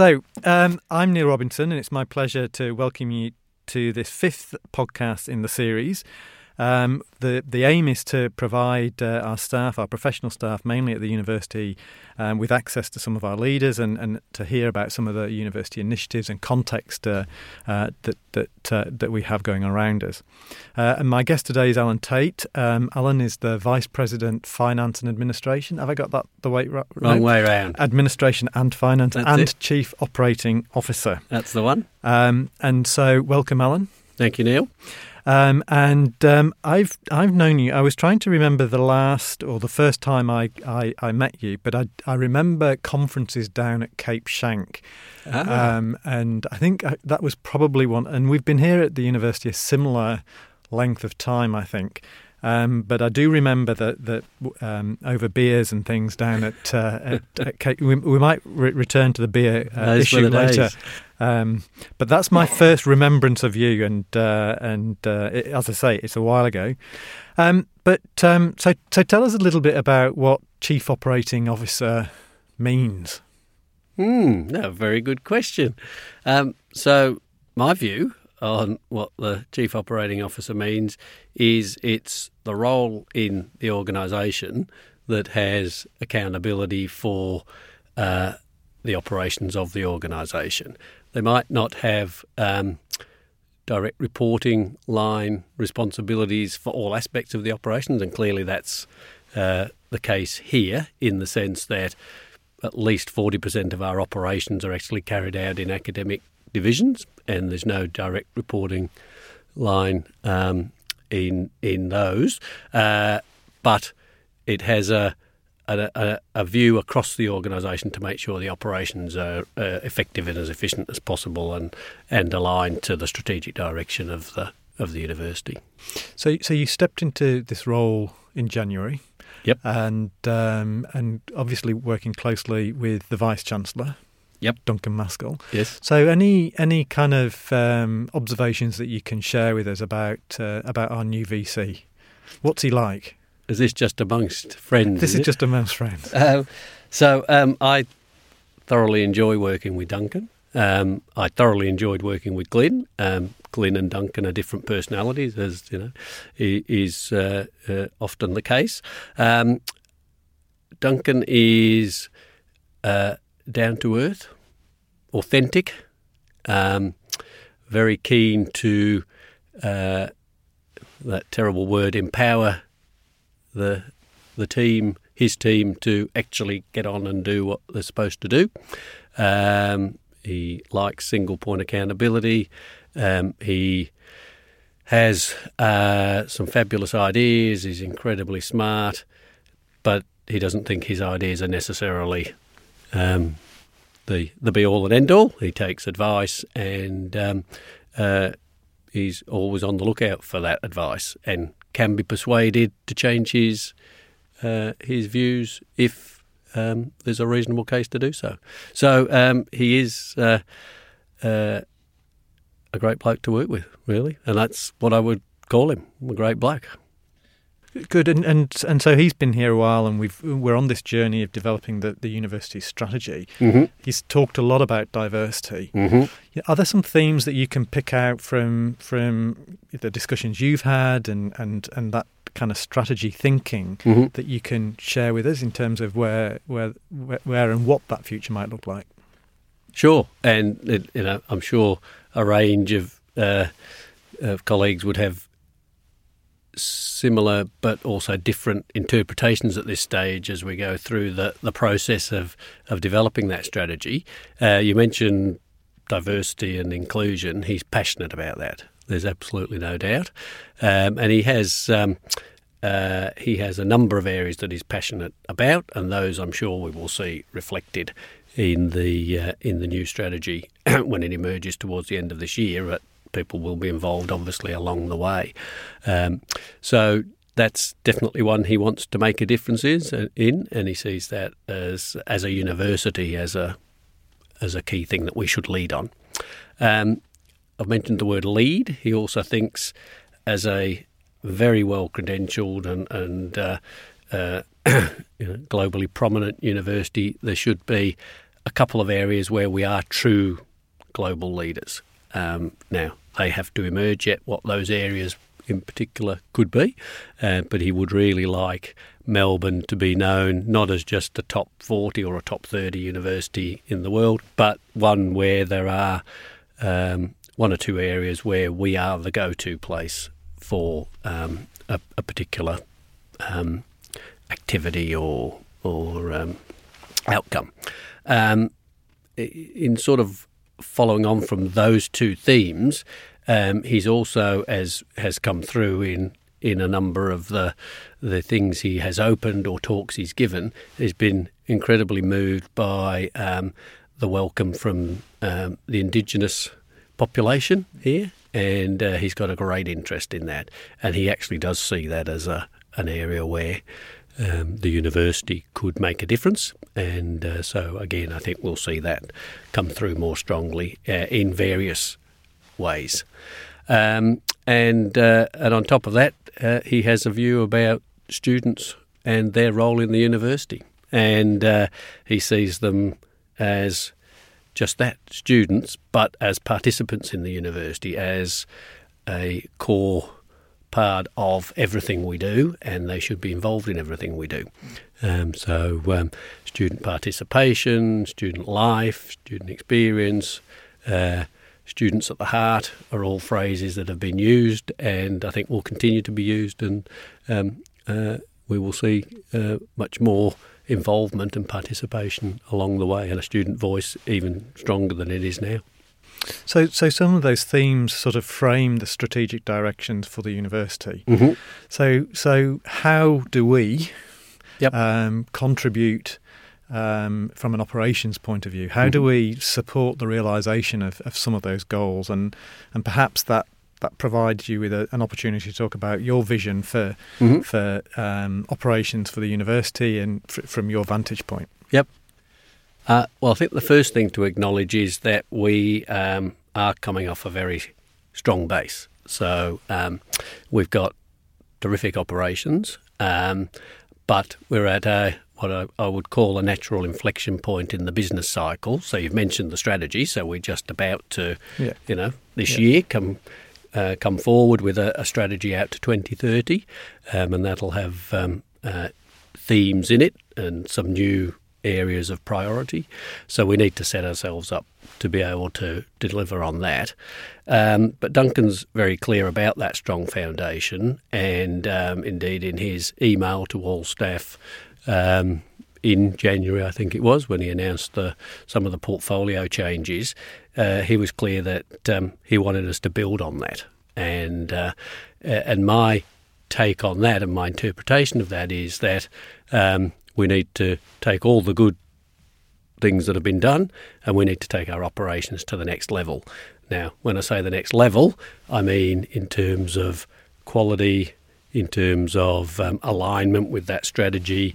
So, um, I'm Neil Robinson, and it's my pleasure to welcome you to this fifth podcast in the series. Um, the the aim is to provide uh, our staff, our professional staff, mainly at the university, um, with access to some of our leaders and, and to hear about some of the university initiatives and context uh, uh, that that uh, that we have going around us. Uh, and my guest today is Allan Tait. Um, Allan is the vice president, finance and administration. Have I got that the way right? Wrong way around. Administration and finance That's and it. chief operating officer. That's the one. Um, and so, welcome, Allan. Thank you, Neil. Um, and um, I've I've known you. I was trying to remember the last or the first time I, I, I met you, but I, I remember conferences down at Cape Schanck, Ah. um, and I think I, that was probably one. And we've been here at the university a similar length of time, I think. Um, but I do remember that that um, over beers and things down at, uh, at, at Cape, we, we might re- return to the beer uh, issue later. Um, but that's my first remembrance of you, and uh, and uh, it, as I say, it's a while ago. Um, but um, so so tell us a little bit about what chief operating officer means. Hmm, no, very good question. Um, so, my view on what the chief operating officer means is it's the role in the organisation that has accountability for uh, the operations of the organisation. They might not have um, direct reporting line responsibilities for all aspects of the operations, and clearly that's uh, the case here in the sense that at least 40% of our operations are actually carried out in academic divisions, and there's no direct reporting line um, in in those. Uh, but it has a a, a, a view across the organisation to make sure the operations are uh, effective and as efficient as possible, and and aligned to the strategic direction of the of the university. So so you stepped into this role in January. Yep. And um, and obviously working closely with the vice chancellor. Yep. Duncan Maskell. Yes. So, any any kind of um, observations that you can share with us about uh, about our new VC? What's he like? Is this just amongst friends? This is just amongst friends. Uh, so um, I thoroughly enjoy working with Duncan. Um, I thoroughly enjoyed working with Glyn. Um, Glyn and Duncan are different personalities, as you know, is uh, uh, often the case. Um, Duncan is uh, down to earth, authentic, um, very keen to uh, that terrible word empower the the team, his team, to actually get on and do what they're supposed to do. Um, he likes single point accountability. Um, he has uh, some fabulous ideas. He's incredibly smart, but he doesn't think his ideas are necessarily um, the the be all and end all. He takes advice and um, uh, he's always on the lookout for that advice and can be persuaded to change his uh, his views if um, there's a reasonable case to do so. So um, he is uh, uh, a great bloke to work with, really, and that's what I would call him, a great bloke. Good, and, and and so he's been here a while, and we've we're on this journey of developing the the university's strategy. Mm-hmm. He's talked a lot about diversity. Mm-hmm. Are there some themes that you can pick out from from the discussions you've had and and and that kind of strategy thinking Mm-hmm. that you can share with us in terms of where where where, where and what that future might look like? Sure, and you know, I'm sure a range of uh, of colleagues would have similar but also different interpretations at this stage as we go through the, the process of, of developing that strategy. Uh, you mentioned diversity and inclusion. He's passionate about that. There's absolutely no doubt, um, and he has. Um, uh, he has a number of areas that he's passionate about, and those I'm sure we will see reflected in the uh, in the new strategy when it emerges towards the end of this year. People will be involved, obviously, along the way. Um, so that's definitely one he wants to make a difference is, uh, in, and he sees that as as a university as a as a key thing that we should lead on. Um, I've mentioned the word lead. He also thinks as a very well credentialed and, and uh, uh, you know, globally prominent university, there should be a a couple of areas where we are true global leaders. Um, now, they have to emerge yet what those areas in particular could be, uh, but he would really like Melbourne to be known not as just a top 40 or a top 30 university in the world, but one where there are um, one or two areas where we are the go to place for um, a, a, particular um, activity or, or um, outcome. Um, in sort of following on from those two themes, um, he's also, as has come through in in a number of the the things he has opened or talks he's given, has been incredibly moved by um, the welcome from um, the indigenous population here, and uh, he's got a great interest in that, and he actually does see that as a an area where um, the university could make a difference. And uh, so, again, I think we'll see that come through more strongly uh, in various ways. Um, and uh, and on top of that, uh, he has a view about students and their role in the university, and uh, he sees them as just that students, but as participants in the university, as a core part of everything we do, and they should be involved in everything we do. Um, so, um, student participation, student life, student experience, uh, students at the heart are all phrases that have been used, and I think will continue to be used, and um, uh, we will see uh, much more involvement and participation along the way, and a student voice even stronger than it is now. So, so some of those themes sort of frame the strategic directions for the university. Mm-hmm. So, so how do we yep. um, contribute um, from an operations point of view? How mm-hmm. do we support the realization of, of some of those goals, and and perhaps that that provides you with a, an opportunity to talk about your vision for mm-hmm. for um, operations for the university and f- from your vantage point. Yep. Uh, well, I think the first thing to acknowledge is that we um, are coming off a very strong base. So um, we've got terrific operations, um, but we're at a what I, I, would call a natural inflection point in the business cycle. So you've mentioned the strategy. So we're just about to, yeah. you know, this yeah. year come uh, come forward with a, a, strategy out to 2030, um, and that'll have um, uh, themes in it and some new areas of priority. So we need to set ourselves up to be able to deliver on that. Um, but Duncan's very clear about that strong foundation, and um, indeed in his email to all staff. Um, in January, I think it was, when he announced the, some of the portfolio changes, uh, he was clear that um, he wanted us to build on that. And uh, and my take on that and my interpretation of that is that um, we need to take all the good things that have been done and we need to take our operations to the next level. Now, when I say the next level, I mean in terms of quality, in terms of um, alignment with that strategy,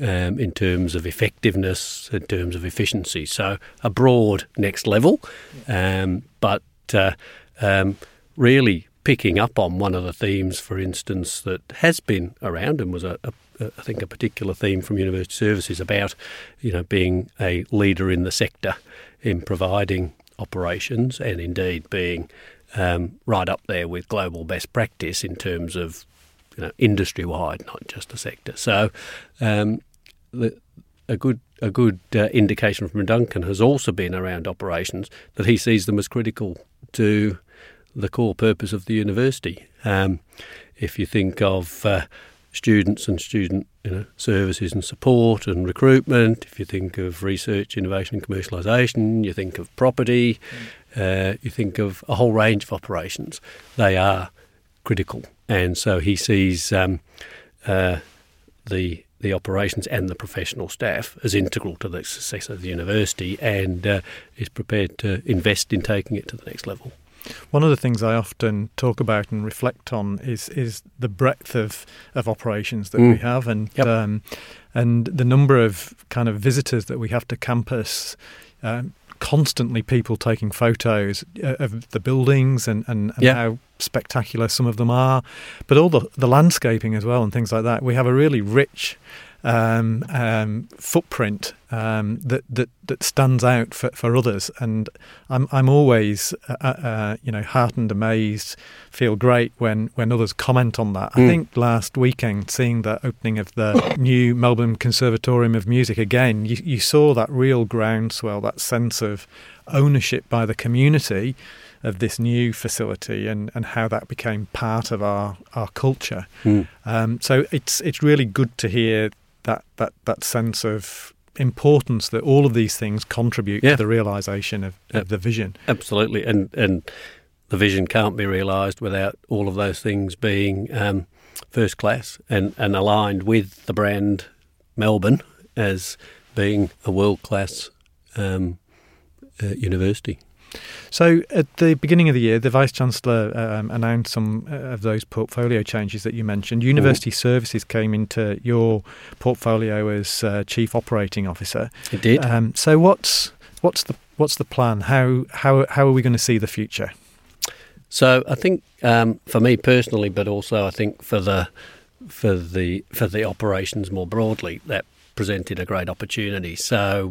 um, in terms of effectiveness, in terms of efficiency. So, a broad next level, um, but uh, um, really picking up on one of the themes, for instance, that has been around and was a, a I think a particular theme from University Services about, you know, being a leader in the sector in providing operations and indeed being um, right up there with global best practice in terms of you know, industry wide, not just the sector. So, um, the, a good a good uh, indication from Duncan has also been around operations that he sees them as critical to the core purpose of the university. Um, if you think of uh, students and student you know, services and support and recruitment, if you think of research, innovation and commercialisation, you think of property, uh, you think of a whole range of operations, they are critical. And so he sees um, uh, the the operations and the professional staff as integral to the success of the university and uh, is prepared to invest in taking it to the next level. One of the things I often talk about and reflect on is is the breadth of, of operations that mm. we have and yep. um, and the number of kind of visitors that we have to campus. Um, constantly people taking photos uh, of the buildings and, and, and yeah. how spectacular some of them are, but all the, the landscaping as well and things like that. We have a really rich um, um, footprint um, that that that stands out for, for others. And I'm I'm always uh, uh, uh you know heartened, amazed, feel great when when others comment on that. Mm. I think last weekend, seeing the opening of the new Melbourne Conservatorium of Music again, you, you saw that real groundswell, that sense of ownership by the community of this new facility and, and how that became part of our, our culture. Mm. Um, so it's it's really good to hear that that, that sense of importance that all of these things contribute yeah. to the realization of, of the vision. Absolutely, and and the vision can't be realised without all of those things being um, first class and, and aligned with the brand Melbourne as being a world class um, uh, university. So, at the beginning of the year, the Vice Chancellor um, announced some uh, of those portfolio changes that you mentioned. University mm. Services came into your portfolio as uh, Chief Operating Officer. It did. Um, so, what's what's the what's the plan? How how how are we going to see the future? So, I think um, for me personally, but also I think for the for the for the operations more broadly, that presented a great opportunity. So.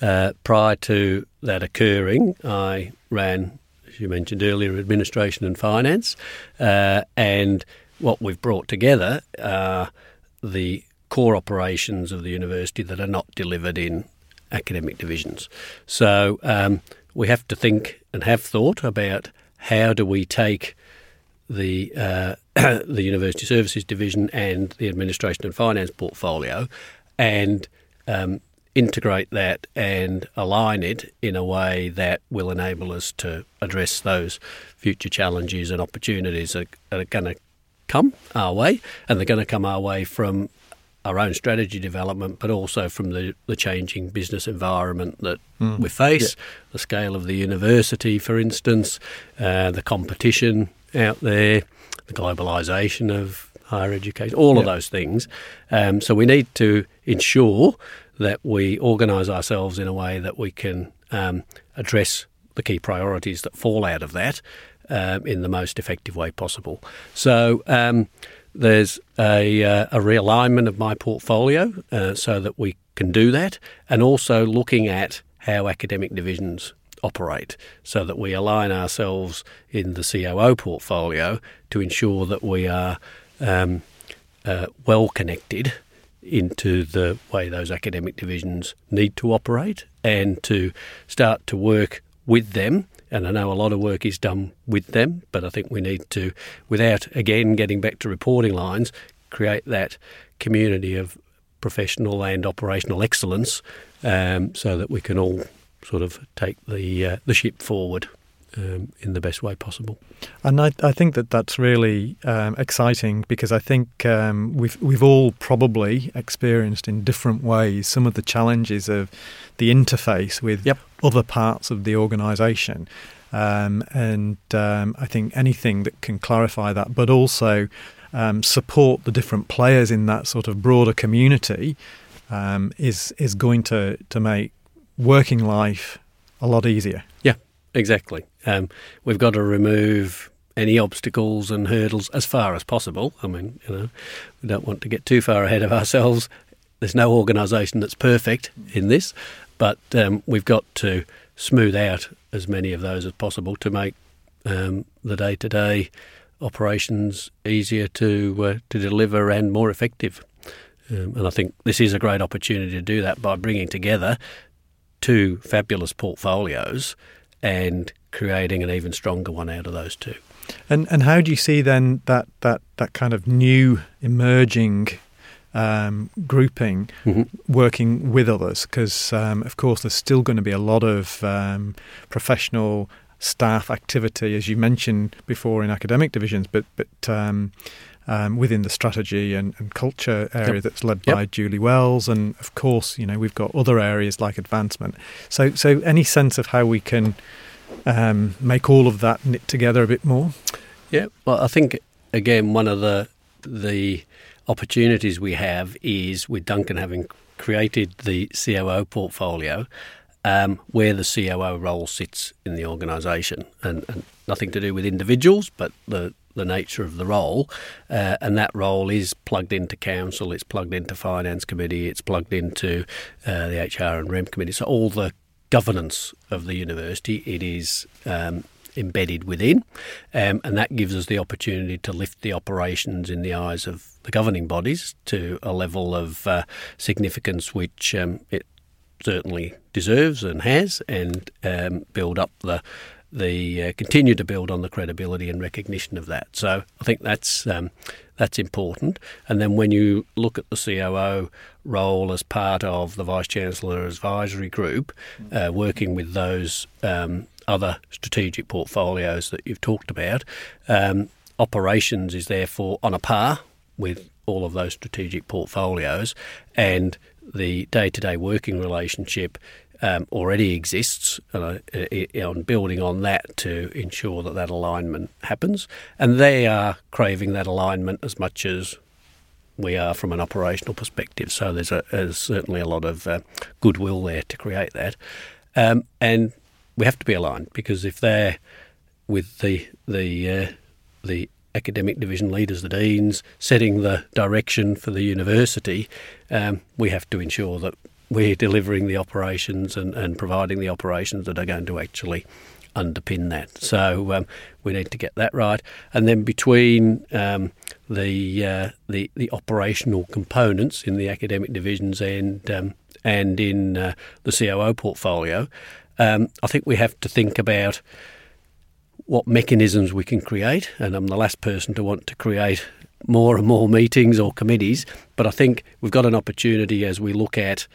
Uh, prior to that occurring, I ran, as you mentioned earlier, administration and finance. Uh, and what we've brought together are the core operations of the university that are not delivered in academic divisions. So um, we have to think and have thought about how do we take the uh, the university services division and the administration and finance portfolio and um, integrate that and align it in a way that will enable us to address those future challenges and opportunities that are going to come our way, and they're going to come our way from our own strategy development, but also from the, the changing business environment that mm. we face, yeah. the scale of the university, for instance, uh, the competition out there, the globalisation of higher education, all yeah. of those things. Um, so we need to ensure that we organise ourselves in a way that we can um, address the key priorities that fall out of that um, in the most effective way possible. So um, there's a, uh, a, realignment of my portfolio uh, so that we can do that, and also looking at how academic divisions operate so that we align ourselves in the COO portfolio to ensure that we are um, uh, well connected into the way those academic divisions need to operate and to start to work with them. And I know a lot of work is done with them, but I think we need to, without again getting back to reporting lines, create that community of professional and operational excellence um, so that we can all sort of take the uh, the ship forward um, in the best way possible. And I, I think that that's really um, exciting because I think um, we've we've all probably experienced in different ways some of the challenges of the interface with yep. other parts of the organisation. Um, and um, I think anything that can clarify that, but also um, support the different players in that sort of broader community, is is going to to make working life a lot easier. Exactly. Um, we've got to remove any obstacles and hurdles as far as possible. I mean, you know, we don't want to get too far ahead of ourselves. There's no organisation that's perfect in this, but um, we've got to smooth out as many of those as possible to make um, the day-to-day operations easier to uh, to deliver and more effective. Um, and I think this is a great opportunity to do that by bringing together two fabulous portfolios and creating an even stronger one out of those two. And and how do you see then that that that kind of new emerging um, grouping mm-hmm. working with others? Because um, of course there's still going to be a lot of um, professional staff activity, as you mentioned before in academic divisions, but but um, within the strategy and, and culture area yep. that's led by Julie Wells, and of course, you know, we've got other areas like advancement. So, so any sense of how we can um, make all of that knit together a bit more? Yeah, well, I think again one of the the opportunities we have is with Duncan having created the COO portfolio, um, where the COO role sits in the organisation, and, and, nothing to do with individuals, but the the nature of the role, uh, and that role is plugged into council, it's plugged into finance committee, it's plugged into uh, the HR and REM committee. So all the governance of the university, it is um, embedded within, um, and that gives us the opportunity to lift the operations in the eyes of the governing bodies to a level of uh, significance which um, it certainly deserves and has, and um, build up the the uh, continue to build on the credibility and recognition of that. So I think that's um, that's important. And then when you look at the COO role as part of the Vice Chancellor Advisory Group, uh, working with those um, other strategic portfolios that you've talked about, um, operations is therefore on a par with all of those strategic portfolios, and the day-to-day working relationship um, already exists uh, on building on that to ensure that that alignment happens. And they are craving that alignment as much as we are from an operational perspective. So there's, a, there's certainly a lot of uh, goodwill there to create that. Um, and we have to be aligned because if they're with the the uh, the academic division leaders, the deans, setting the direction for the university, um, we have to ensure that we're delivering the operations and, and providing the operations that are going to actually underpin that. So um, we need to get that right. And then between um, the, uh, the the operational components in the academic divisions and um, and in uh, the COO portfolio, um, I think we have to think about what mechanisms we can create. And I'm the last person to want to create more and more meetings or committees, but I think we've got an opportunity as we look at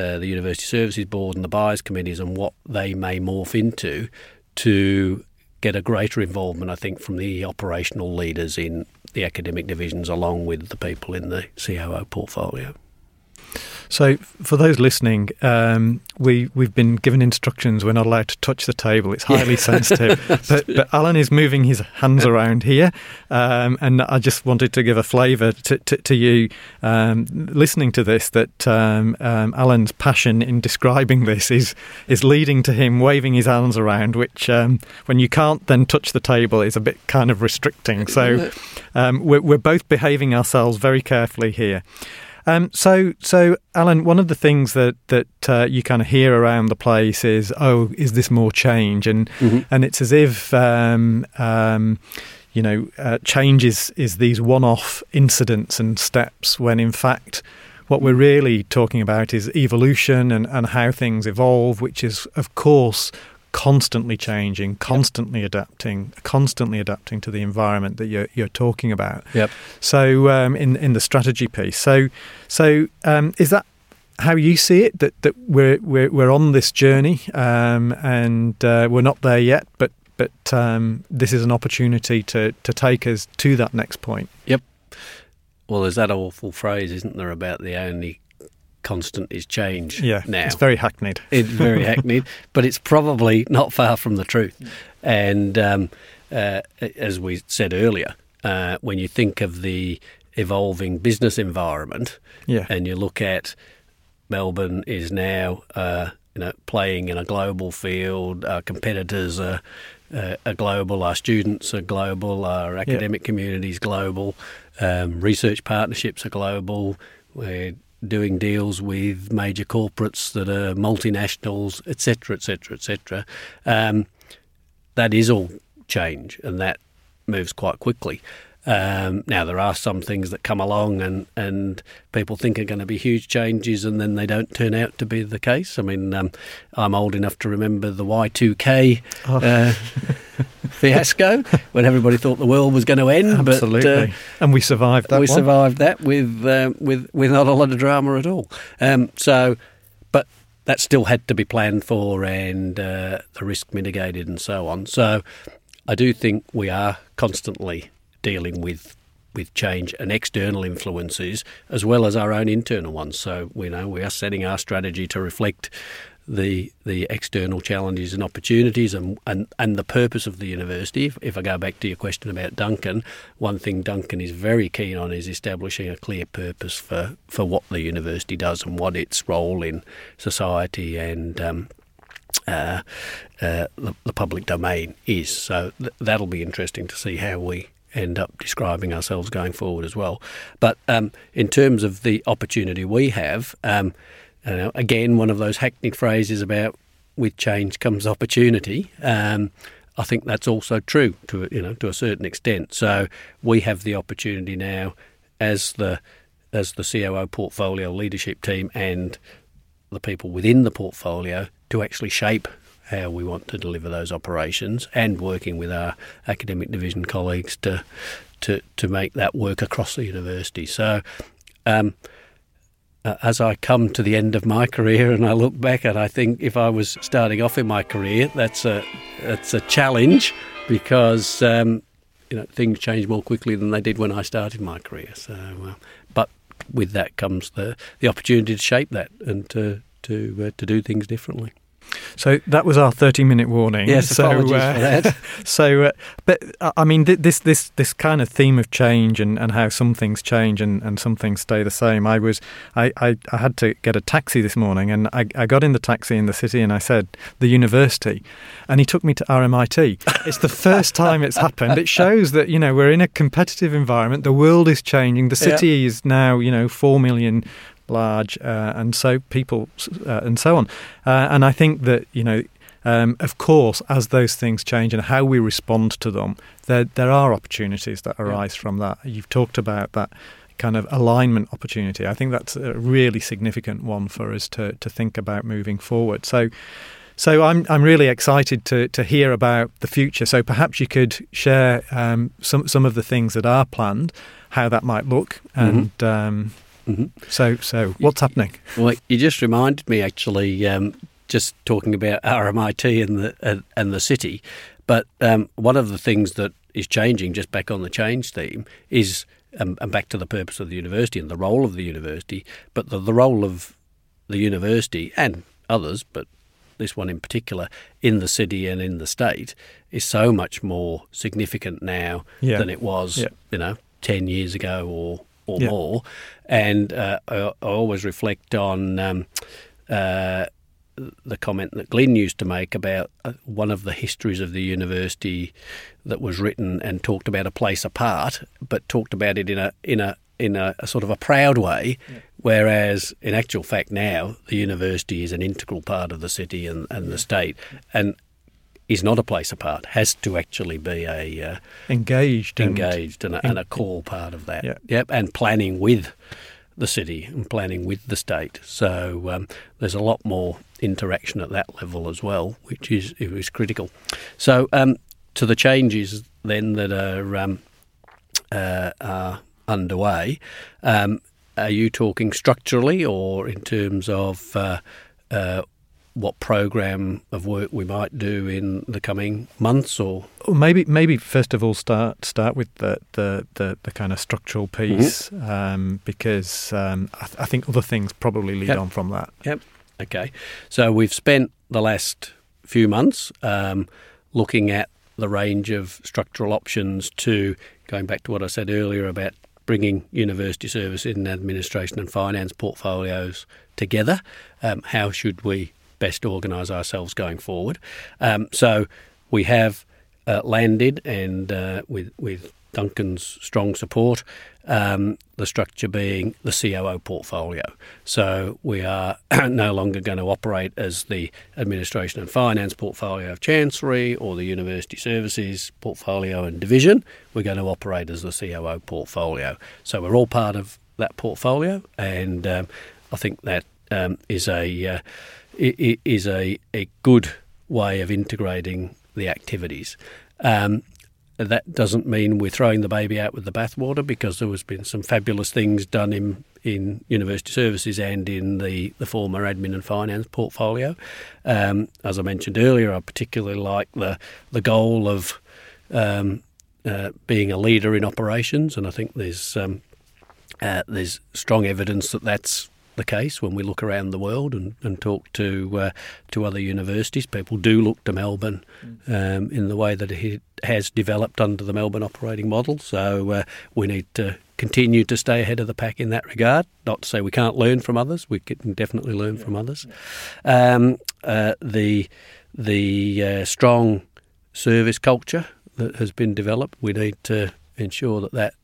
uh, the University Services Board and the buyers committees and what they may morph into to get a greater involvement, I think, from the operational leaders in the academic divisions along with the people in the COO portfolio. So, for those listening, um, we we've been given instructions. We're not allowed to touch the table; it's highly sensitive. but, but Allan is moving his hands around here, um, and I just wanted to give a flavour to, to, to, you um, listening to this. That um, um, Allan's passion in describing this is is leading to him waving his hands around, which um, when you can't then touch the table is a bit kind of restricting. So, we're, we're both behaving ourselves very carefully here. Um, so, so Allan, one of the things that that uh, you kind of hear around the place is, "Oh, is this more change?" and mm-hmm. and it's as if. Um, um, you know, uh, change is, is these one off incidents and steps when in fact what we're really talking about is evolution and, and how things evolve, which is, of course, constantly changing, constantly yep. adapting, constantly adapting to the environment that you're, you're talking about. Yep. So um, in in the strategy piece, so so um, is that how you see it? That that we're we're, we're on this journey um, and uh, we're not there yet, but but um, this is an opportunity to to take us to that next point. Yep. Well, there's that awful phrase, isn't there, about the only constant is change yeah, now. It's very hackneyed. It's very hackneyed, but it's probably not far from the truth. And um, uh, as we said earlier, uh, when you think of the evolving business environment, yeah. and you look at Melbourne is now uh, you know playing in a global field, our competitors are, uh, are global, our students are global, our academic yeah. community is global, um, research partnerships are global. We're doing deals with major corporates that are multinationals, etc., etc., etc. That is all change, and that moves quite quickly. Um, now there are some things that come along and, and people think are going to be huge changes and then they don't turn out to be the case. I mean, um, I'm old enough to remember the Y2K oh. uh, fiasco when everybody thought the world was going to end. Absolutely, but, uh, and we survived that. We one. survived that with uh, with with not a lot of drama at all. Um, so, but that still had to be planned for and uh, the risk mitigated and so on. So, I do think we are constantly dealing with with change and external influences as well as our own internal ones. So we know we are setting our strategy to reflect the the external challenges and opportunities and, and, and the purpose of the university. If, if I go back to your question about Duncan, one thing Duncan is very keen on is establishing a clear purpose for, for what the university does and what its role in society and um, uh, uh, the, the, public domain is. So th- that'll be interesting to see how we end up describing ourselves going forward as well. But um, in terms of the opportunity we have, um, again, one of those hackneyed phrases about with change comes opportunity. Um, I think that's also true to you know to a certain extent. So we have the opportunity now as the as the COO portfolio leadership team and the people within the portfolio to actually shape how we want to deliver those operations and working with our academic division colleagues to to to make that work across the university. So. Um, uh, as I come to the end of my career and I look back and I think if I was starting off in my career, that's a that's a challenge because um, you know things change more quickly than they did when I started my career. So, uh, but with that comes the the opportunity to shape that and to to uh, to do things differently. So that was our thirty-minute warning. Yes, so, apologies uh, for that. so, uh, but uh, I mean, this this this kind of theme of change and, and how some things change and, and some things stay the same. I was I, I, I had to get a taxi this morning, and I, I got in the taxi in the city, and I said the university, and he took me to RMIT. it's the first time it's happened. It shows that you know we're in a competitive environment. The world is changing. The city yeah. is now you know four million large, uh, and so people uh, and so on. Uh, and I think that you know. Um, of course, as those things change and how we respond to them, there there are opportunities that arise yeah. from that. You've talked about that kind of alignment opportunity. I think that's a really significant one for us to to think about moving forward. So. So I'm I'm really excited to to hear about the future. So perhaps you could share um, some some of the things that are planned, how that might look, mm-hmm. and mm-hmm. um, Mm-hmm. So, so what's happening? Well, you just reminded me actually, um, just talking about RMIT and the uh, and the city. But um, one of the things that is changing, just back on the change theme, is um, and back to the purpose of the university and the role of the university, but the, the role of the university and others, but this one in particular, in the city and in the state, is so much more significant now yeah. than it was, yeah. you know, ten years ago or or yeah. more. And uh, I, I, always reflect on um, uh, the comment that Glyn used to make about uh, one of the histories of the university that was written and talked about a place apart, but talked about it in a in a in a, a sort of a proud way, whereas in actual fact now the university is an integral part of the city and, and the state, and is not a place apart. Has to actually be a uh, engaged, engaged, and, and, a, and, a, core part of that. Yeah. Yep, and planning with the city and planning with the state. So um, there's a lot more interaction at that level as well, which is is critical. So um, to the changes then that are, um, uh, are underway. Um, are you talking structurally or in terms of uh, uh, what program of work we might do in the coming months or maybe maybe first of all start start with the the, the, the kind of structural piece mm-hmm. um, because um, I, th- I, think other things probably lead yep. on from that yep okay so we've spent the last few months um, looking at the range of structural options to going back to what I said earlier about bringing university service in administration and finance portfolios together. Um, how should we best organise ourselves going forward. Um, so we have uh, landed, and uh, with with Duncan's strong support, um, the structure being the COO portfolio. So we are no longer going to operate as the administration and finance portfolio of Chancery or the university services portfolio and division. We're going to operate as the COO portfolio. So we're all part of that portfolio, and um, I think that um, is a uh, is a, a good way of integrating the activities. Um, that doesn't mean we're throwing the baby out with the bathwater because there has been some fabulous things done in in university services and in the, the former admin and finance portfolio. Um, as I mentioned earlier, I particularly like the the goal of um, uh, being a leader in operations, and I think there's um, uh, there's strong evidence that that's the case when we look around the world and, and talk to uh, to other universities. People do look to Melbourne um, in the way that it has developed under the Melbourne operating model. So uh, we need to continue to stay ahead of the pack in that regard. Not to say we can't learn from others. We can definitely learn from others. Um, uh, the the uh, strong service culture that has been developed. We need to ensure that that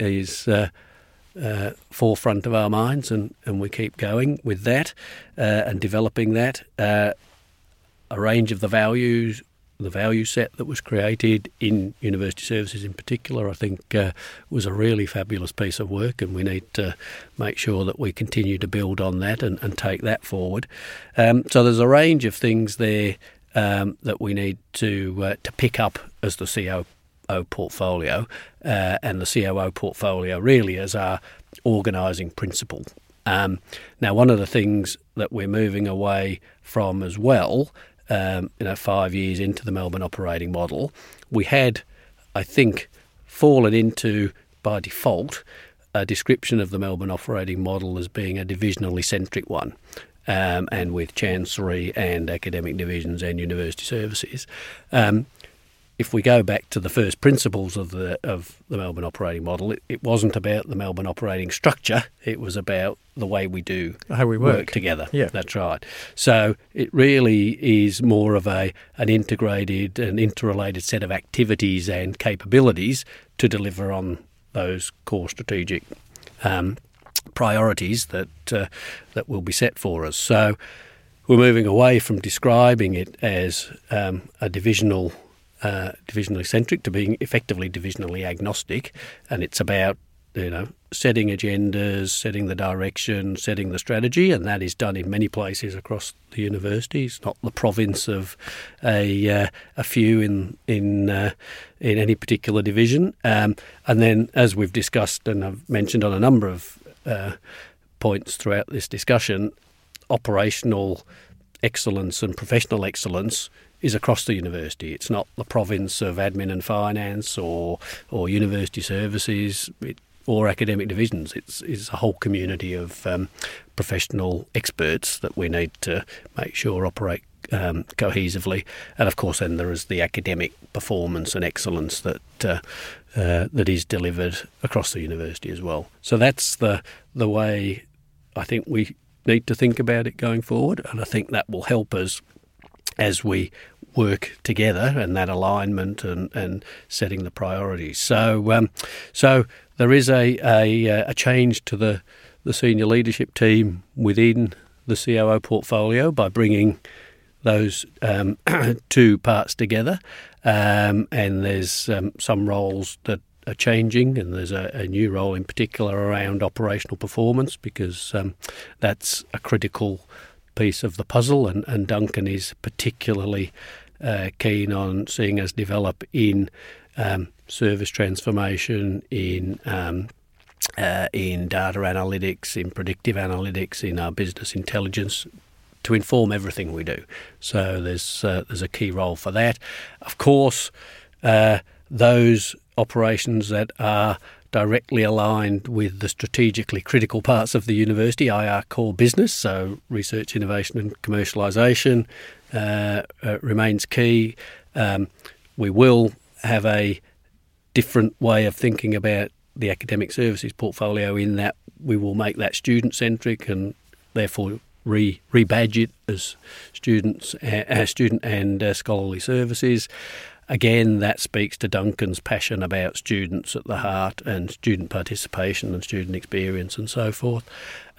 is uh, forefront of our minds, and, and we keep going with that uh, and developing that. Uh, a range of the values, the value set that was created in university services in particular, I think uh, was a really fabulous piece of work, and we need to make sure that we continue to build on that and, and take that forward. Um, so there's a range of things there um, that we need to uh, to pick up as the CO portfolio uh, and the COO portfolio really as our organising principle. Um, now, one of the things that we're moving away from as well, um, you know, five years into the Melbourne operating model, we had, I think, fallen into by default a description of the Melbourne operating model as being a divisionally centric one. Um, and with Chancery and academic divisions and university services. Um, if we go back to the first principles of the of the Melbourne operating model, it, it wasn't about the Melbourne operating structure. It was about the way we do how we work, work together. Yeah, that's right. So it really is more of a an integrated and interrelated set of activities and capabilities to deliver on those core strategic um, priorities that uh, that will be set for us. So we're moving away from describing it as um, a divisional uh, divisionally centric to being effectively divisionally agnostic, and it's about you know setting agendas, setting the direction, setting the strategy, and that is done in many places across the university. It's not the province of a uh, a few in in uh, in any particular division. Um, and then, as we've discussed and I've mentioned on a number of uh, points throughout this discussion, operational excellence and professional excellence is across the university. It's not the province of admin and finance or or university services it, or academic divisions. It's, it's a whole community of um, professional experts that we need to make sure operate um, cohesively. And of course, then there is the academic performance and excellence that uh, uh, that is delivered across the university as well. So that's the the way I think we need to think about it going forward, and I think that will help us as we work together and that alignment and, and setting the priorities. So, um, so there is a, a, a change to the, the senior leadership team within the COO portfolio by bringing those um, two parts together. Um, and there's um, some roles that are changing, and there's a, a, new role in particular around operational performance because um, that's a critical piece of the puzzle, and, and Duncan is particularly uh, keen on seeing us develop in um, service transformation, in um, uh, in data analytics, in predictive analytics, in our business intelligence to inform everything we do. So there's uh, there's a key role for that. Of course, uh, those operations that are directly aligned with the strategically critical parts of the university, IR core business, so research, innovation, and commercialisation uh, uh, remains key. Um, we will have a different way of thinking about the academic services portfolio in that we will make that student centric and therefore re rebadge it as students, uh, student and uh, scholarly services. Again, that speaks to Duncan's passion about students at the heart and student participation and student experience and so forth.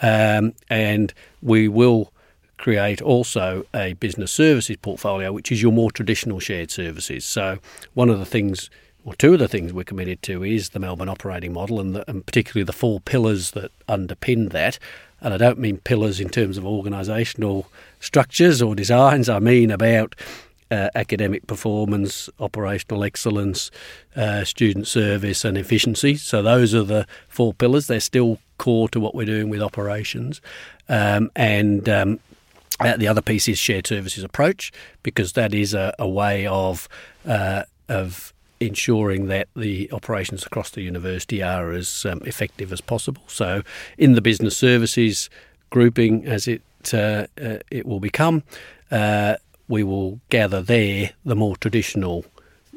Um, and we will create also a business services portfolio, which is your more traditional shared services. So, one of the things, or two of the things we're committed to, is the Melbourne operating model, and, the, and particularly the four pillars that underpin that. And I don't mean pillars in terms of organisational structures or designs. I mean about uh, academic performance, operational excellence, uh, student service, and efficiency. So those are the four pillars. They're still core to what we're doing with operations, um, and um, uh, the other piece is shared services approach because that is a, a way of uh, of ensuring that the operations across the university are as um, effective as possible. So, in the business services grouping as it uh, uh, it will become. Uh, we will gather there the more traditional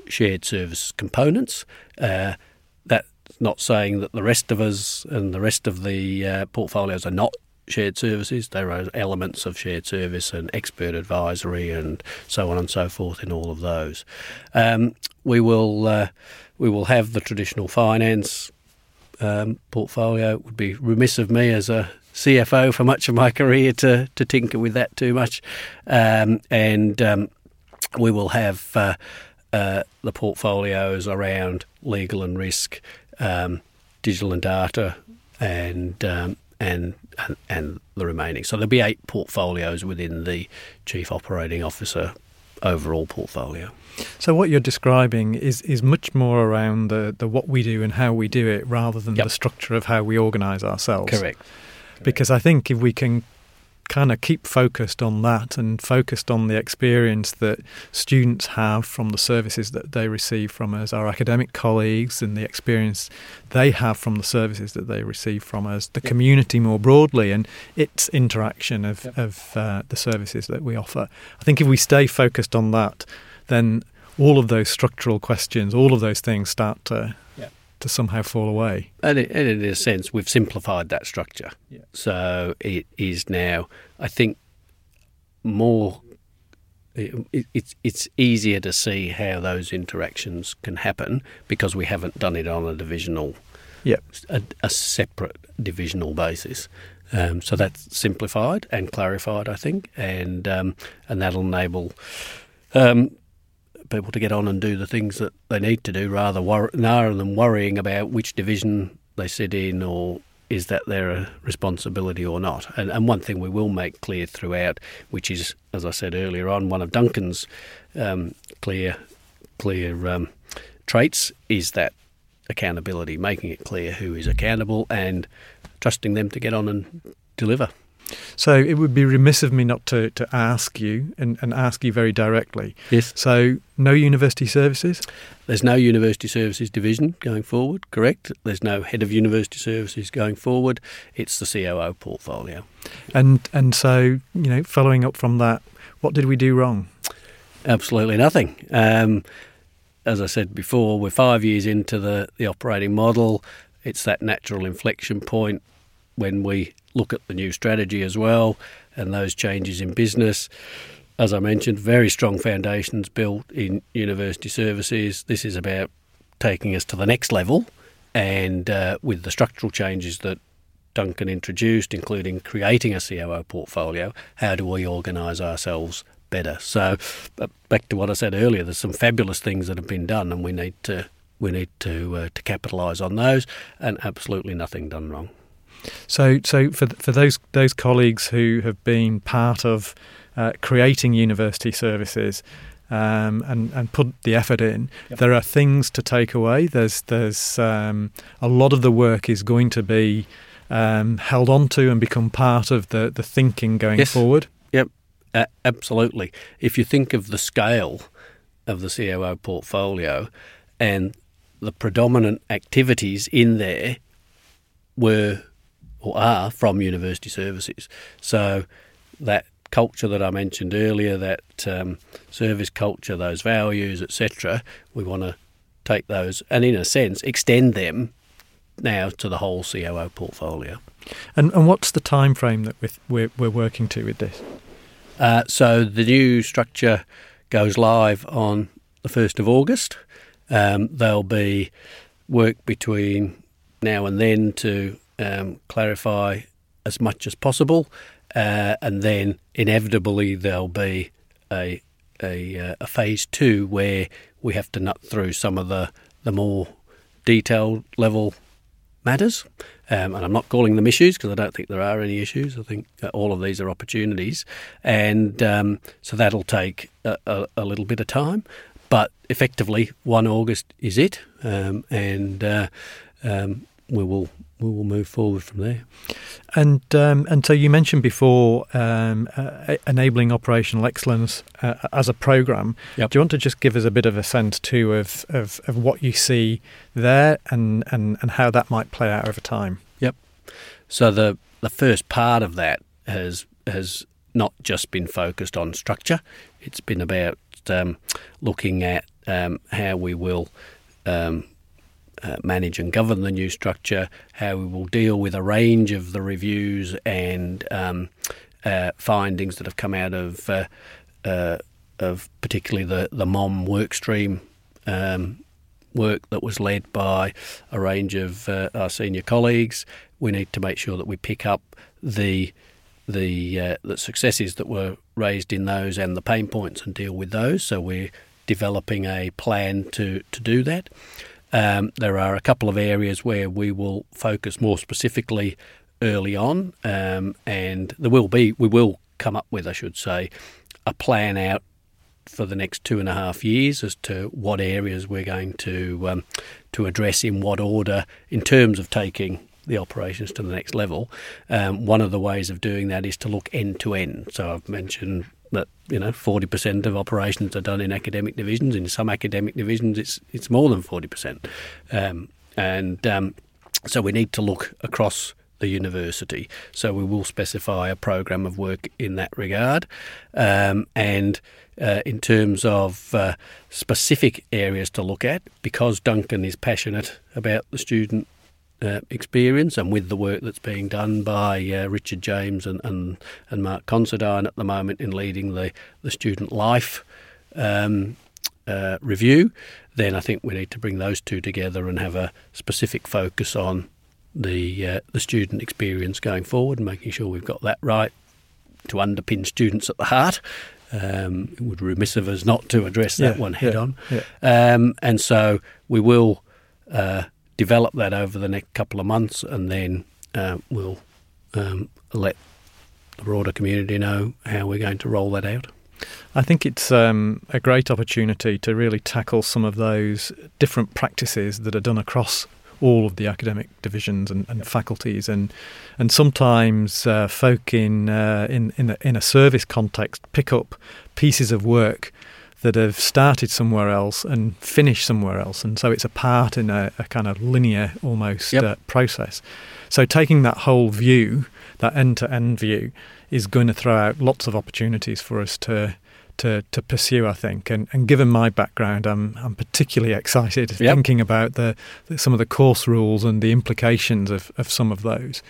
shared service components. Uh, that's not saying that the rest of us and the rest of the uh, portfolios are not shared services. There are elements of shared service and expert advisory and so on and so forth in all of those. Um, we will uh, we will have the traditional finance um, portfolio. It would be remiss of me as a CFO for much of my career to, to tinker with that too much. Um, and um, we will have uh, uh, the portfolios around legal and risk, um, digital and data, and, um, and and and the remaining. So there'll be eight portfolios within the chief operating officer overall portfolio. So what you're describing is is much more around the, the what we do and how we do it rather than yep. the structure of how we organise ourselves. Correct. Because I think if we can kind of keep focused on that and focused on the experience that students have from the services that they receive from us, our academic colleagues, and the experience they have from the services that they receive from us, the yep. community more broadly, and its interaction of, yep. of uh, the services that we offer. I think if we stay focused on that, then all of those structural questions, all of those things start to to somehow fall away. And, in a sense, we've simplified that structure. Yeah. So it is now, I think, more. It, it's it's easier to see how those interactions can happen because we haven't done it on a divisional, yeah, a, a separate divisional basis. Um, so that's simplified and clarified, I think, and um, and that'll enable um, people to get on and do the things that they need to do rather, wor- rather than worrying about which division they sit in or is that their responsibility or not. And, and one thing we will make clear throughout, which is, as I said earlier on, one of Duncan's um, clear clear um, traits is that accountability, making it clear who is accountable and trusting them to get on and deliver. So it would be remiss of me not to, to ask you and, and ask you very directly. Yes. So no university services? There's no university services division going forward, correct? There's no head of university services going forward. It's the COO portfolio. And and so, you know, following up from that, what did we do wrong? Absolutely nothing. Um, as I said before, we're five years into the, the operating model. It's that natural inflection point when we look at the new strategy as well and those changes in business. As I mentioned, very strong foundations built in university services. This is about taking us to the next level, and uh, with the structural changes that Duncan introduced, including creating a COO portfolio, how do we organise ourselves better? So, uh, back to what I said earlier, there's some fabulous things that have been done, and we need to we need to uh, to capitalise on those, and absolutely nothing done wrong. So, so for for those those colleagues who have been part of uh, creating university services. Um, and and put the effort in. Yep. There are things to take away. There's there's um, a lot of the work is going to be um, held onto and become part of the, the thinking going yes. forward. Yep, uh, absolutely. If you think of the scale of the COO portfolio and the predominant activities in there were or are from university services. So that culture that I mentioned earlier, that um, service culture, those values, etc., we want to take those and, in a sense, extend them now to the whole COO portfolio. And, and what's the time frame that we're, we're working to with this? Uh, so the new structure goes live on the 1st of August. Um, there'll be work between now and then to um, clarify as much as possible, uh, and then inevitably there'll be a, a, uh, a phase two where we have to nut through some of the the more detailed level matters. Um, and I'm not calling them issues because I don't think there are any issues. I think all of these are opportunities, and um, so that'll take a, a, a, little bit of time. But effectively, one August is it, um, and uh, um, we will we will move forward from there. And um, and so you mentioned before um, uh, enabling operational excellence uh, as a program. Yep. Do you want to just give us a bit of a sense too of, of, of what you see there and, and, and how that might play out over time? Yep. So the the first part of that has has not just been focused on structure. It's been about um, looking at um, how we will um, uh, manage and govern the new structure, how we will deal with a range of the reviews and um, uh, findings that have come out of uh, uh of particularly the the MOM workstream um, work that was led by a range of uh, our senior colleagues. We need to make sure that we pick up the the the successes that were raised in those and the pain points and deal with those. So we're developing a plan to to do that. Um, there are a couple of areas where we will focus more specifically early on, um, and there will be we will come up with, I should say, a plan out for the next two and a half years as to what areas we're going to um, to address in what order in terms of taking the operations to the next level. Um, one of the ways of doing that is to look end to end. So I've mentioned that you know forty percent of operations are done in academic divisions. In some academic divisions, it's it's more than forty percent, um, and um, so we need to look across the university. So we will specify a program of work in that regard, um, and. Uh, in terms of uh, specific areas to look at, because Duncan is passionate about the student uh, experience and with the work that's being done by uh, Richard James and, and, and Mark Considine at the moment in leading the, the student life um, uh, review, then I think we need to bring those two together and have a specific focus on the uh, the student experience going forward and making sure we've got that right to underpin students at the heart. Um, it would be remiss of us not to address that yeah, one head yeah, on. Yeah. Um, and so we will uh, develop that over the next couple of months, and then uh, we'll um, let the broader community know how we're going to roll that out. I think it's um, a great opportunity to really tackle some of those different practices that are done across all of the academic divisions and, and faculties, and and sometimes uh, folk in uh, in in in a service context pick up pieces of work that have started somewhere else and finished somewhere else. And so it's a part in a, a kind of linear almost yep. uh, process. So taking that whole view, that end to end view, is going to throw out lots of opportunities for us to. To, to pursue, I think, and, and given my background, I'm I'm particularly excited yep. thinking about the, the, some of the course rules and the implications of, of some of those.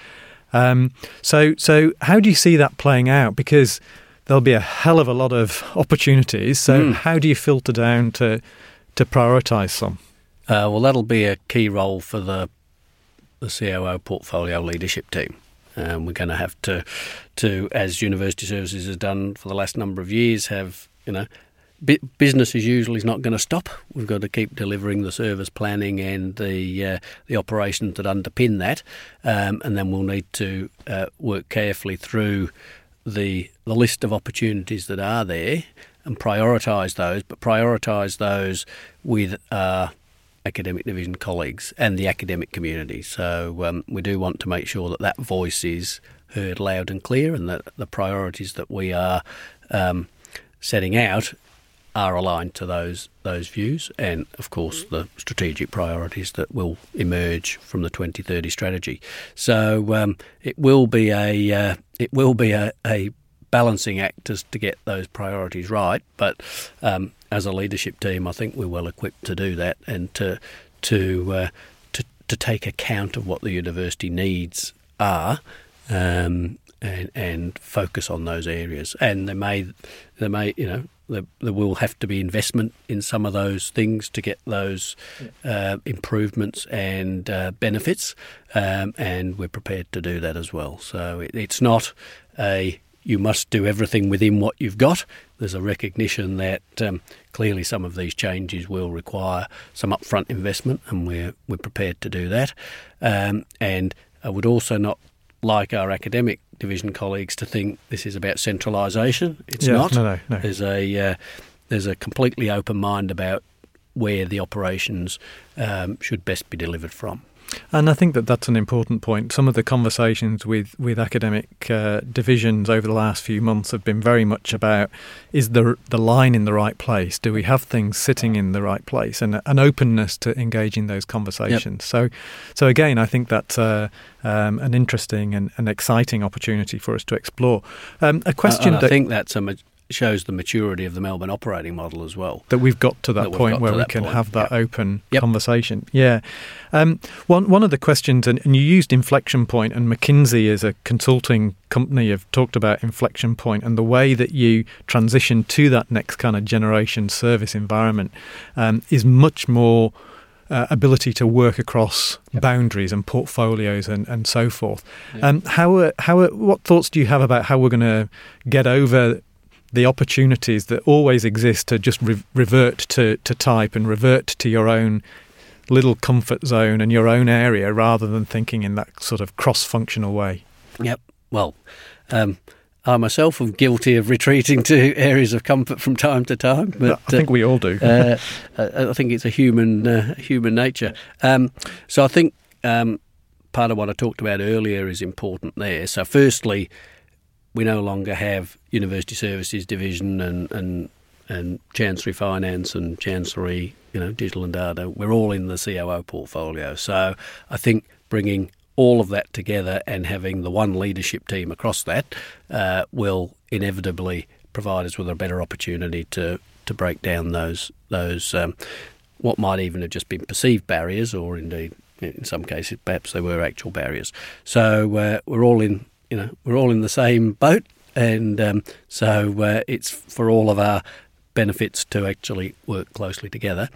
Um, so so how do you see that playing out? Because there'll be a hell of a lot of opportunities. So, mm. how do you filter down to to prioritise some? Uh, well, that'll be a key role for the the COO portfolio leadership team. Um, we're going to have to, to as University Services has done for the last number of years, have you know, business as usual is not going to stop. We've got to keep delivering the service planning and the uh, the operations that underpin that, um, and then we'll need to uh, work carefully through the the list of opportunities that are there and prioritise those, but prioritise those with our academic division colleagues and the academic community. So um, we do want to make sure that that voice is heard loud and clear, and that the priorities that we are um, setting out are aligned to those those views, and of course the strategic priorities that will emerge from the 2030 strategy. So um, it will be a uh, it will be a, a balancing act as to get those priorities right. But um, as a leadership team, I think we're well equipped to do that and to to uh, to, to take account of what the university needs are. Um, and, and focus on those areas, and they may, they may, you know, there, there, will have to be investment in some of those things to get those uh, improvements and uh, benefits, um, and we're prepared to do that as well. So it, it's not a you must do everything within what you've got. There's a recognition that um, clearly some of these changes will require some upfront investment, and we're we're prepared to do that. Um, and I would also not like our academic division colleagues to think this is about centralisation. It's yeah, not. No, no, no. There's a uh, there's a completely open mind about where the operations um, should best be delivered from. And I think that that's an important point. Some of the conversations with with academic uh, divisions over the last few months have been very much about is the the line in the right place? Do we have things sitting in the right place? And an openness to engaging those conversations. Yep. So, so again, I think that's uh, um, an interesting and an exciting opportunity for us to explore. Um, a question. I, I think that's a shows the maturity of the Melbourne operating model as well. That we've got to that, that point where we can point. have that yep. open yep. conversation. Yeah. Um, one one of the questions, and, and, you used inflection point, and McKinsey is a consulting company You've talked about inflection point and the way that you transition to that next kind of generation service environment um, is much more. Uh, ability to work across yep. boundaries and portfolios and, and so forth. Um, how how what thoughts do you have about how we're going to get over the opportunities that always exist to just re- revert to, to type and revert to your own little comfort zone and your own area rather than thinking in that sort of cross functional way. Yep. Well, um, I myself am guilty of retreating to areas of comfort from time to time. But, I think uh, we all do. uh, I think it's a human uh, human nature. Um, so I think um, part of what I talked about earlier is important there. So firstly, we no longer have University Services Division and, and and Chancery Finance and Chancery, you know, Digital and Data. We're all in the COO portfolio. So I think bringing all of that together and having the one leadership team across that uh, will inevitably provide us with a better opportunity to to break down those those um, what might even have just been perceived barriers, or indeed in some cases perhaps they were actual barriers. So uh, we're all in you know we're all in the same boat, and um, so uh, it's for all of our benefits to actually work closely together.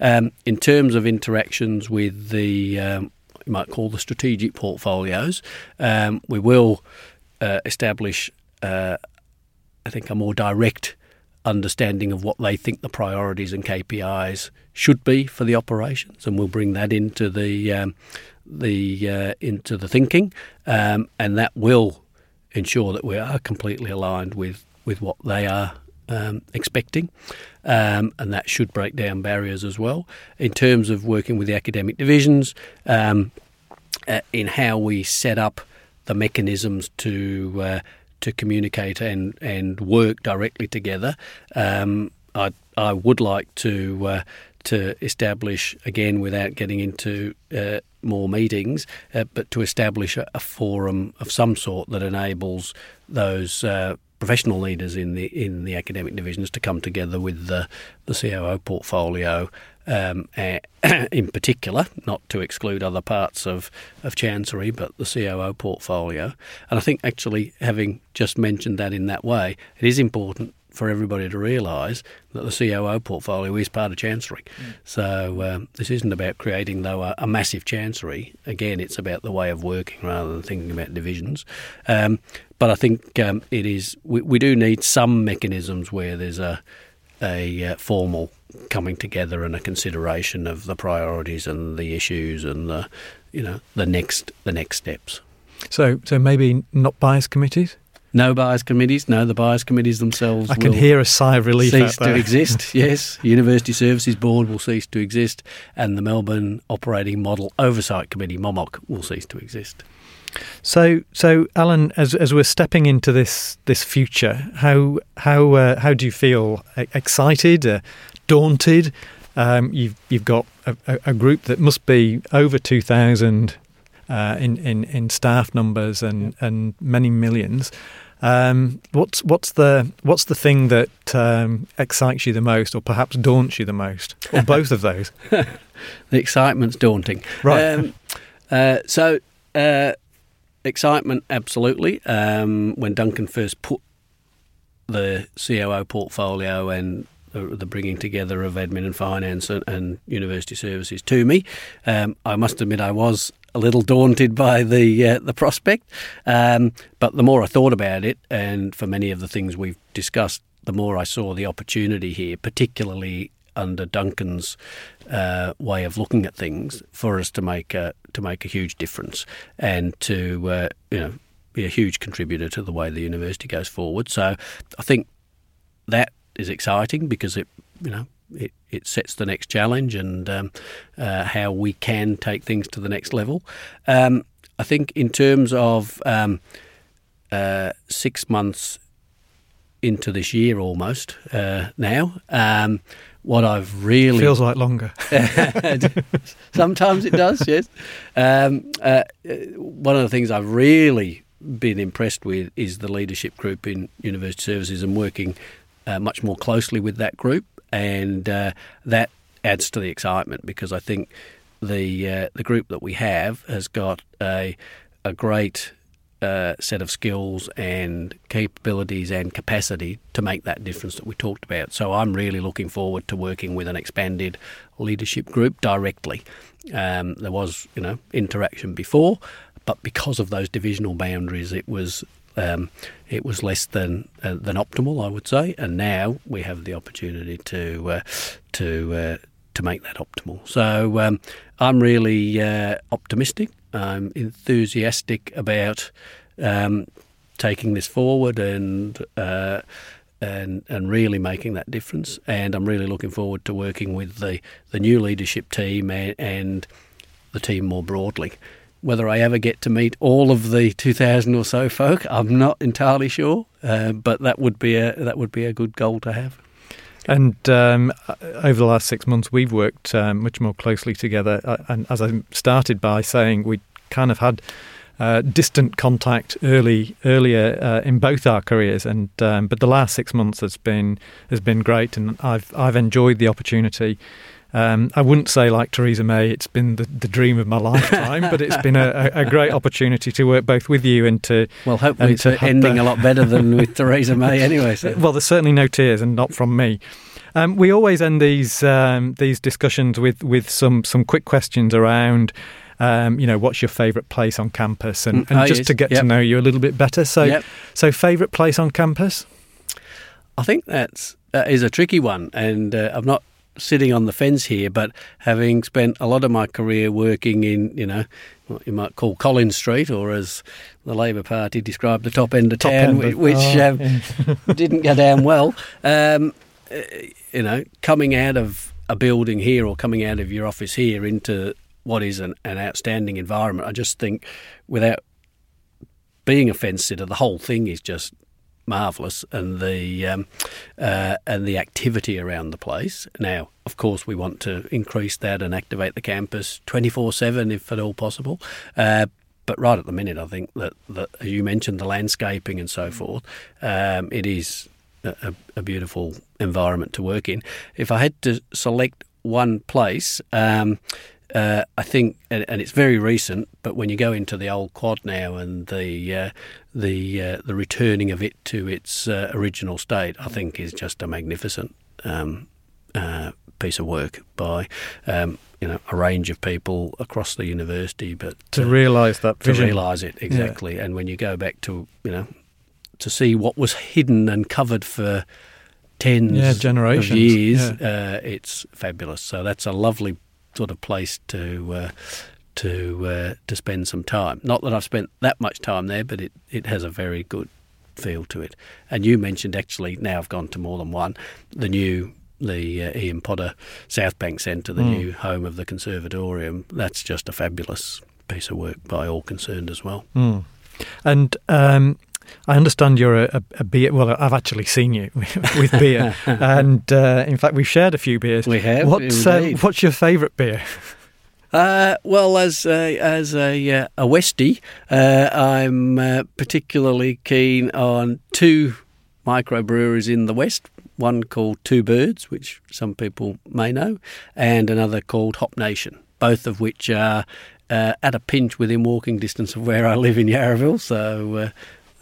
Um, in terms of interactions with the um, you might call the strategic portfolios, um, we will uh, establish, uh, I think, a more direct understanding of what they think the priorities and KPIs should be for the operations, and we'll bring that into the um, the uh, into the thinking, um, and that will ensure that we are completely aligned with with what they are um, expecting, um, and that should break down barriers as well. In terms of working with the academic divisions, um, uh, in how we set up the mechanisms to uh, to communicate and and work directly together, um, I I would like to uh, to establish again without getting into uh, more meetings, uh, but to establish a, a, forum of some sort that enables those uh, professional leaders in the in the academic divisions to come together with the the COO portfolio. Um, in particular, not to exclude other parts of, of Chancery, but the COO portfolio. And I think actually, having just mentioned that in that way, it is important for everybody to realise that the COO portfolio is part of Chancery. Mm. So um, this isn't about creating, though, a, a, massive Chancery. Again, it's about the way of working rather than thinking about divisions. Um, but I think um, it is. We, we, do need some mechanisms where there's a a uh, formal coming together and a consideration of the priorities and the issues and the you know the next the next steps. So so maybe not bias committees. No buyers committees. No, the buyers committees themselves. I can hear a sigh of relief. Cease to exist. yes, University Services Board will cease to exist, and the Melbourne Operating Model Oversight Committee (MOMOC) will cease to exist. So, so Allan, as as we're stepping into this this future, how how uh, how do you feel? Excited, uh, daunted? Um, you've you've got a, a, group that must be over two thousand uh, in, in in staff numbers and and many millions. Um, what's what's the what's the thing that um, excites you the most, or perhaps daunts you the most, or both of those? the excitement's daunting, right? Um, uh, so, uh, excitement, absolutely. Um, when Duncan first put the COO portfolio and the, bringing together of admin and finance and, and university services to me, um, I must admit I was a little daunted by the uh, the prospect. Um, but the more I thought about it, and for many of the things we've discussed, the more I saw the opportunity here, particularly under Duncan's uh, way of looking at things, for us to make a to make a huge difference and to uh, you know be a huge contributor to the way the university goes forward. So I think that is exciting because it you know it, it sets the next challenge and um, uh, how we can take things to the next level. Um, I think in terms of um, uh, six months into this year almost uh, now. Um, what I've really feels like longer. Sometimes it does, yes. Um, uh, one of the things I've really been impressed with is the leadership group in University Services and working uh, much more closely with that group, and uh, that adds to the excitement because I think the uh, the group that we have has got a a great uh, set of skills and capabilities and capacity to make that difference that we talked about. So I'm really looking forward to working with an expanded leadership group directly. Um, there was, you know, interaction before, but because of those divisional boundaries, it was um, it was less than uh, than optimal, I would say. And now we have the opportunity to uh, to uh, to make that optimal. So um, I'm really uh, optimistic. I'm enthusiastic about um, taking this forward and uh, and and really making that difference. And I'm really looking forward to working with the the new leadership team and, and the team more broadly. Whether I ever get to meet all of the 2,000 or so folk, I'm not entirely sure, uh, but that would be a that would be a good goal to have. And um, over the last six months, we've worked um, much more closely together. Uh, and as I started by saying, we kind of had uh, distant contact early earlier uh, in both our careers, and um, but the last six months has been has been great, and I've I've enjoyed the opportunity. Um, I wouldn't say like Theresa May, it's been the, the dream of my lifetime, but it's been a, a, great opportunity to work both with you and to. Well, hopefully, it's ending the, a lot better than with Theresa May, anyway. So. Well, there's certainly no tears, and not from me. Um, we always end these um, these discussions with, with some some quick questions around. Um, you know, what's your favourite place on campus, and, mm, and oh, just yes. to get yep. to know you a little bit better. So, yep. so favourite place on campus? I think that's that is a tricky one, and uh, I'm not sitting on the fence here, but having spent a lot of my career working in, you know, what you might call Collins Street, or as the Labor Party described the top end of top town, end of, which oh, um, yeah. didn't go down well. Um, uh, you know, coming out of a building here or coming out of your office here into what is an, an outstanding environment, I just think without being a fence sitter, the whole thing is just marvelous, and the um, uh, and the activity around the place. Now, of course, we want to increase that and activate the campus twenty four seven if at all possible. Uh, but right at the minute, I think that, that as you mentioned, the landscaping and so forth, um, it is a, a, beautiful environment to work in. If I had to select one place, um, uh, I think, and, and, it's very recent, but when you go into the old quad now and the uh, the uh, the returning of it to its uh, original state, I think is just a magnificent um, uh, piece of work by um, you know a range of people across the university. But to realise that, to realise it exactly, yeah. and when you go back to you know to see what was hidden and covered for tens yeah, generations. of years, yeah. uh, it's fabulous. So that's a lovely sort of place to uh, to uh, to spend some time. Not that I've spent that much time there, but it, it has a very good feel to it. And you mentioned actually now I've gone to more than one the new the uh, Ian Potter Southbank Centre, the mm. new home of the Conservatorium. That's just a fabulous piece of work by all concerned as well. Mm. And um, I understand you're a, a, beer. Well, I've actually seen you with beer, and uh, in fact, we've shared a few beers. We have. What's uh, what's your favourite beer? Uh, well, as a, as a, uh, a Westie, uh, I'm uh, particularly keen on two microbreweries in the West. One called Two Birds, which some people may know, and another called Hop Nation. Both of which are uh, at a pinch within walking distance of where I live in Yarraville. So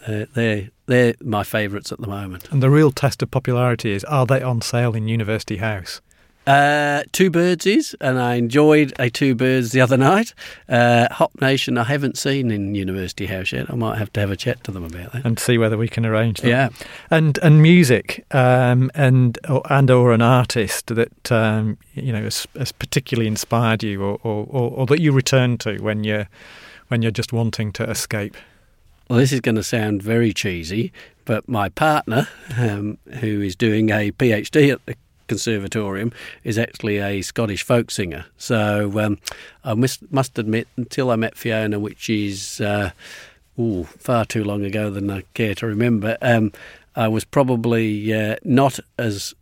uh, they're they're my favourites at the moment. And the real test of popularity is: are they on sale in University House? Uh, two birds is, and I enjoyed a two birds the other night. Uh, Hop Nation, I haven't seen in University House yet. I might have to have a chat to them about that and see whether we can arrange that. Yeah, and and music, um, and or, and or an artist that um, you know has, has, particularly inspired you, or, or, or, or that you return to when you're when you're just wanting to escape well, this is going to sound very cheesy, but my partner, um, who is doing a PhD at the Conservatorium is actually a Scottish folk singer. So um, I must, must admit, until I met Fiona, which is uh, ooh, far too long ago than I care to remember, um, I was probably uh, not as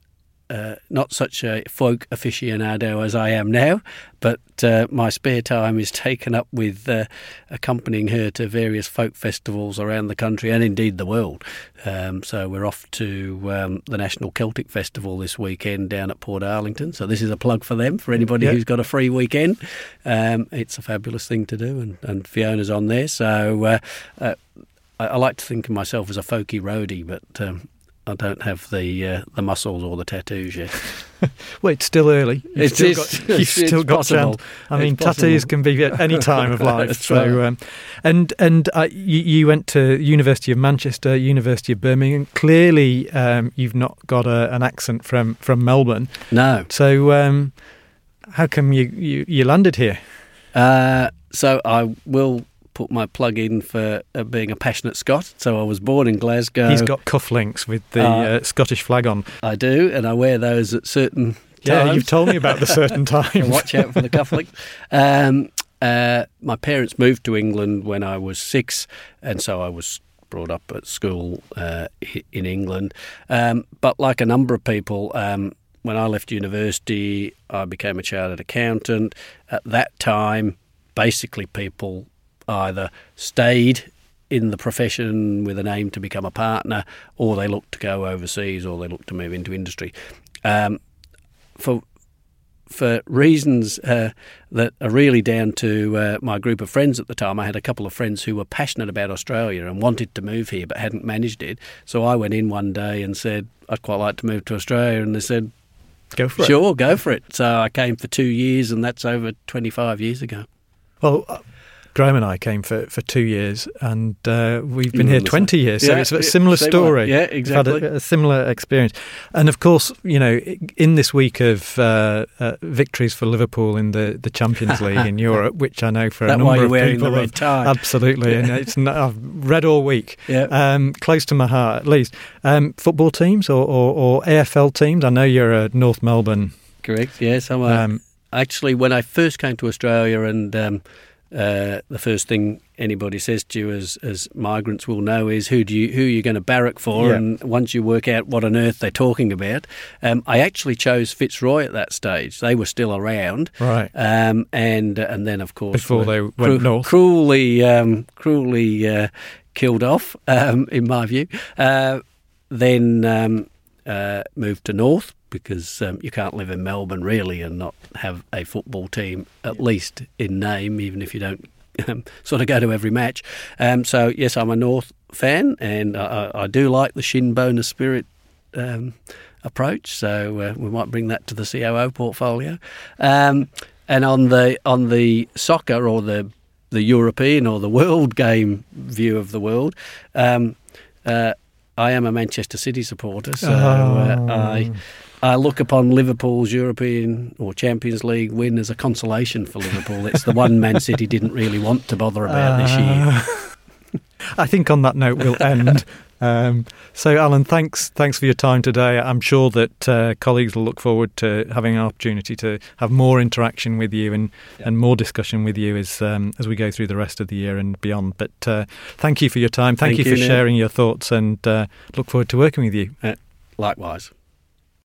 uh, not such a folk aficionado as I am now, but uh, my spare time is taken up with uh, accompanying her to various folk festivals around the country and indeed the world. Um, so we're off to um, the National Celtic Festival this weekend down at Portarlington. So this is a plug for them for anybody yep. who's got a free weekend. Um, it's a fabulous thing to do, and, and Fiona's on there. So uh, uh, I, I, like to think of myself as a folky roadie, but um, I don't have the uh, the muscles or the tattoos yet. well, it's still early. You've still got, you've still got chance. I mean, tattoos can be at any time of life. so, um, and and uh, you, you, went to University of Manchester, University of Birmingham. Clearly, um, you've not got a, an accent from from Melbourne. No. So, um, how come you, you, you landed here? Uh, so I will put my plug in for uh, being a passionate Scot. So I was born in Glasgow. He's got cufflinks with the uh, uh, Scottish flag on. I do, and I wear those at certain yeah, times. you've told me about the certain times. watch out for the cufflinks. Um, uh, my parents moved to England when I was six, and so I was brought up at school uh, in England. Um, but like a number of people, um, when I left university, I became a chartered accountant. At that time, basically people either stayed in the profession with an aim to become a partner, or they looked to go overseas, or they looked to move into industry. Um, for for reasons uh, that are really down to uh, my group of friends at the time. I had a couple of friends who were passionate about Australia and wanted to move here but hadn't managed it. So I went in one day and said, I'd quite like to move to Australia. And they said, Go for it. Sure, go for it. So I came for two years, and that's over 25 years ago. Well, Graham and I came for, for two years, and uh, we've been here 20 years. So yeah, it's a similar story. One. Yeah, exactly. We've had a, a, similar experience. And of course, you know, in this week of uh, uh, victories for Liverpool in the, the Champions League in Europe, which I know for a number of people. the Have, tie. Absolutely. and it's not, I've read all week. Yeah. Um, close to my heart, at least. Um, football teams or, or, or, AFL teams? I know you're a North Melbourne. Correct, yes. I'm a, um, actually, when I first came to Australia and um, uh, the first thing anybody says to you as, as migrants will know is who do you who are you going to barrack for, yeah. and once you work out what on earth they're talking about, um, I actually chose Fitzroy at that stage. They were still around, right? Um, and and then of course before they went cru- north, cruelly um, cruelly uh, killed off, um, in my view. Uh, then um, uh, moved to North because um, you can't live in Melbourne really and not have a football team at least in name, even if you don't um, sort of go to every match. Um, so yes, I'm a North fan, and I, I do like the shinboner spirit um, approach. So uh, we might bring that to the COO portfolio. Um, and on the on the soccer or the the European or the world game view of the world. Um, uh, I am a Manchester City supporter, so uh, I oh. I look upon Liverpool's European or Champions League win as a consolation for Liverpool. it's the one Man City didn't really want to bother about uh, this year. I think on that note we'll end. Um, so, Allan, thanks thanks for your time today. I'm sure that uh, colleagues will look forward to having an opportunity to have more interaction with you and, yeah. and more discussion with you as um, as we go through the rest of the year and beyond. But uh, thank you for your time. Thank, thank you for you, sharing your thoughts, and uh, look forward to working with you. likewise.